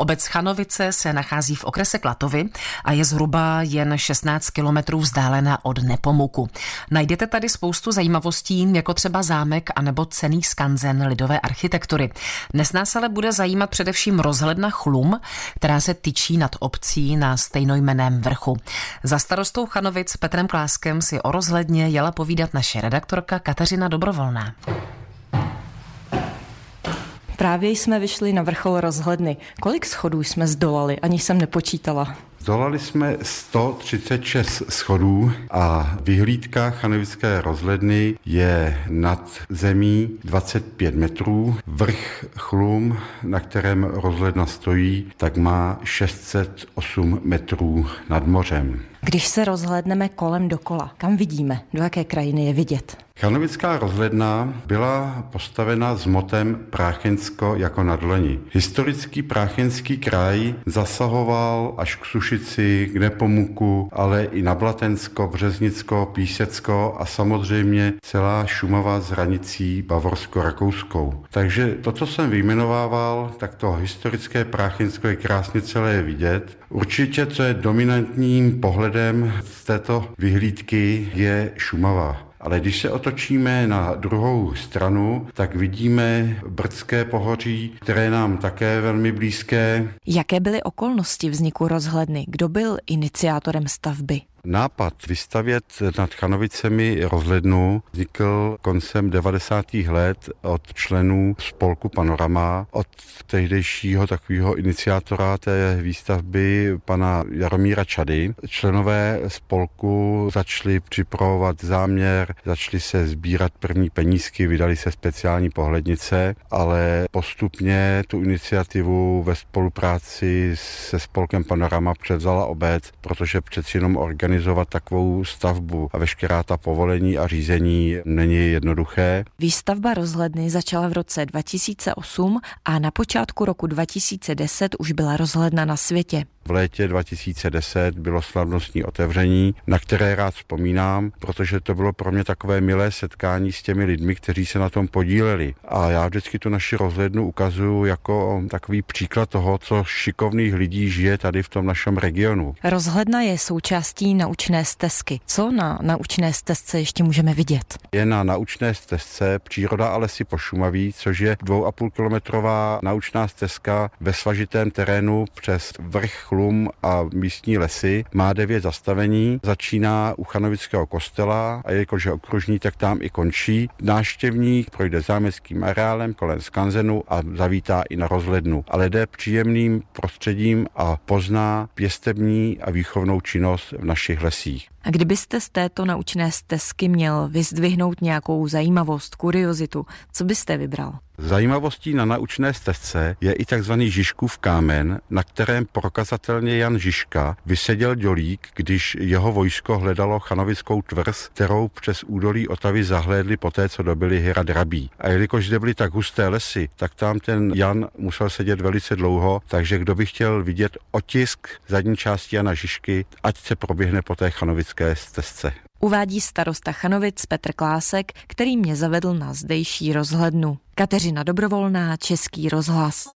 Obec Chanovice se nachází v okrese Klatovy a je zhruba jen 16 kilometrů vzdálena od Nepomuku. Najdete tady spoustu zajímavostí, jako třeba zámek anebo cený skanzen lidové architektury. Dnes nás ale bude zajímat především rozhledna Chlum, která se tyčí nad obcí na stejnojmeném vrchu. Za starostou Chanovic Petrem Kláskem si o rozhledně jela povídat naše redaktorka Kateřina Dobrovolná. Právě jsme vyšli na vrchol rozhledny. Kolik schodů jsme zdolali, ani jsem nepočítala. Zdolali jsme 136 schodů a vyhlídka chanovické rozhledny je nad zemí 25 metrů. Vrch chlum, na kterém rozhledna stojí, tak má 608 metrů nad mořem. Když se rozhlédneme kolem dokola, kam vidíme, do jaké krajiny je vidět? Chanovická rozhledna byla postavena s motem Práchensko jako na dlani. Historický práchenský kraj zasahoval až k Sušici, k Nepomuku, ale i na Blatensko, Březnicko, Písecko a samozřejmě celá Šumava s hranicí Bavorsko-Rakouskou. Takže to, co jsem vyjmenovával, tak to historické Práchensko je krásně celé vidět. Určitě, co je dominantním pohledem z této vyhlídky, je Šumava. Ale když se otočíme na druhou stranu, tak vidíme Brdské pohoří, které nám také velmi blízké. Jaké byly okolnosti vzniku rozhledny? Kdo byl iniciátorem stavby? Nápad vystavět nad Chanovicemi rozhlednu vznikl koncem 90. let od členů spolku Panorama, od tehdejšího takového iniciátora té výstavby pana Jaromíra Čady. Členové spolku začali připravovat záměr, začali se sbírat první penízky, vydali se speciální pohlednice, ale postupně tu iniciativu ve spolupráci se spolkem Panorama převzala obec, protože přeci jenom organizace organizovat takovou stavbu a veškerá ta povolení a řízení není jednoduché. Výstavba rozhledny začala v roce 2008 a na počátku roku 2010 už byla rozhledna na světě. V létě 2010 bylo slavnostní otevření, na které rád vzpomínám, protože to bylo pro mě takové milé setkání s těmi lidmi, kteří se na tom podíleli. A já vždycky tu naši rozhlednu ukazuju jako takový příklad toho, co šikovných lidí žije tady v tom našem regionu. Rozhledna je součástí naučné stezky. Co na naučné stezce ještě můžeme vidět? Je na naučné stezce příroda a lesy Pošumaví, což je dvou a půl kilometrová naučná stezka ve svažitém terénu přes vrch Chlum a místní lesy. Má devět zastavení, začíná u Chanovického kostela a jelikož je okružní, tak tam i končí. Náštěvník projde zámeckým areálem kolem skanzenu a zavítá i na rozhlednu. Ale jde příjemným prostředím a pozná pěstební a výchovnou činnost v našich lesích. A kdybyste z této naučné stezky měl vyzdvihnout nějakou zajímavost, kuriozitu, co byste vybral? Zajímavostí na naučné stezce je i tzv. Žižkův kámen, na kterém prokazatelně Jan Žižka vyseděl dělík, když jeho vojsko hledalo chanovickou tvrz, kterou přes údolí Otavy zahlédli poté, co dobili Hira Drabí. A jelikož zde byly tak husté lesy, tak tam ten Jan musel sedět velice dlouho, takže kdo by chtěl vidět otisk zadní části Jana Žižky, ať se proběhne po té chanovické stezce. Uvádí starosta Chanovic Petr Klásek, který mě zavedl na zdejší rozhlednu. Kateřina Dobrovolná, Český rozhlas.